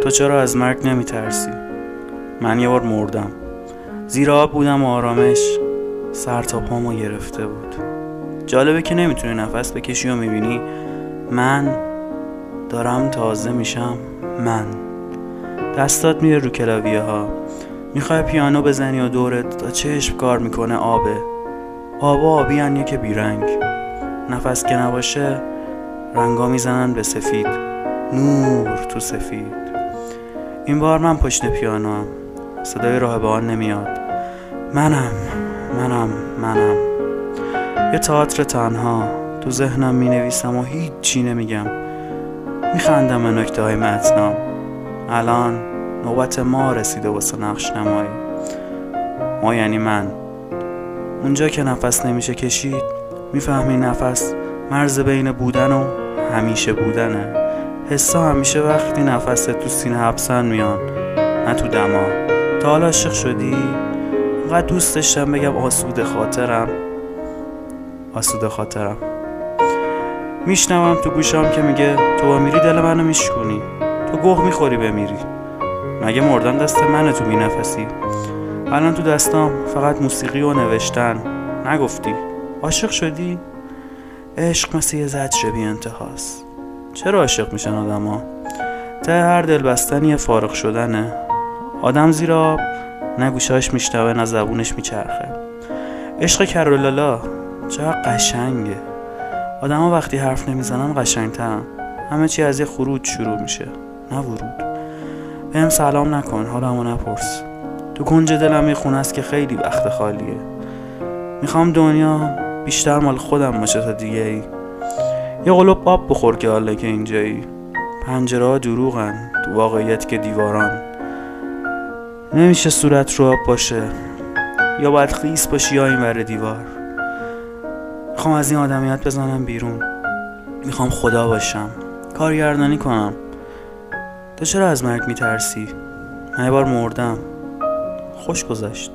تو چرا از مرگ نمی ترسی من یه بار مردم. زیر آب بودم و آرامش سر تا پامو گرفته بود. جالبه که نمی‌تونی نفس بکشی و می‌بینی من دارم تازه میشم من. دستات میره رو کلاویه ها می‌خوای پیانو بزنی و دورت تا چشم کار می‌کنه آبه. آب آبی یه که بیرنگ. نفس که نباشه رنگا می‌زنن به سفید. نور تو سفید. این بار من پشت پیانو هم صدای راه آن نمیاد. منم منم منم. یه تئاتر تنها تو ذهنم می نویسم و هیچی نمیگم. میخندم به نکته های متنام. الان نوبت ما رسیده واسه نقش نمایی. ما یعنی من. اونجا که نفس نمیشه کشید می‌فهمی نفس مرز بین بودن و همیشه بودنه. حسا همیشه وقتی نفس تو سینه حبسن میان نه تو دما. تا حالا عاشق شدی؟ اونقدر دوست داشتم بگم آسوده خاطرم. آسوده خاطرم. میشنوم تو گوشام که میگه تو با میری دل منو میشکونی. تو گوه می‌خوری بمیری. مگه مردن دست منه تو بینفسی؟ الان تو دستام فقط موسیقی و نوشتن. نگفتی. عاشق شدی؟ عشق مثل یه زجر بی انتهاست چرا عاشق میشن ها؟ ته هر دل بستنی فارغ شدنه. آدم زیر آب نه گوشاش میشتوه نه زبونش میچرخه. عشق کرولالا چقدر قشنگه. آدما وقتی حرف نمی‌زنن قشنگترن. همه چی از یه خروج شروع میشه. نه ورود. بهم سلام نکن حالمو نپرس. تو کنج دلم یه خونه است که خیلی وقت خالیه. می‌خوام دنیا بیشتر مال خودم باشه تا دیگه ای. یه قلوب آب بخور که حالا که اینجایی. پنجره ها دروغن تو واقعیت که دیواران. نمیشه صورت رو آب باشه. یا باید خیس باشی یا این ور دیوار. می‌خوام از این آدمیت بزنم بیرون. می‌خوام خدا باشم. کارگردانی کنم. تو چرا از مرگ میترسی؟ من یه بار مردم. خوش گذشت.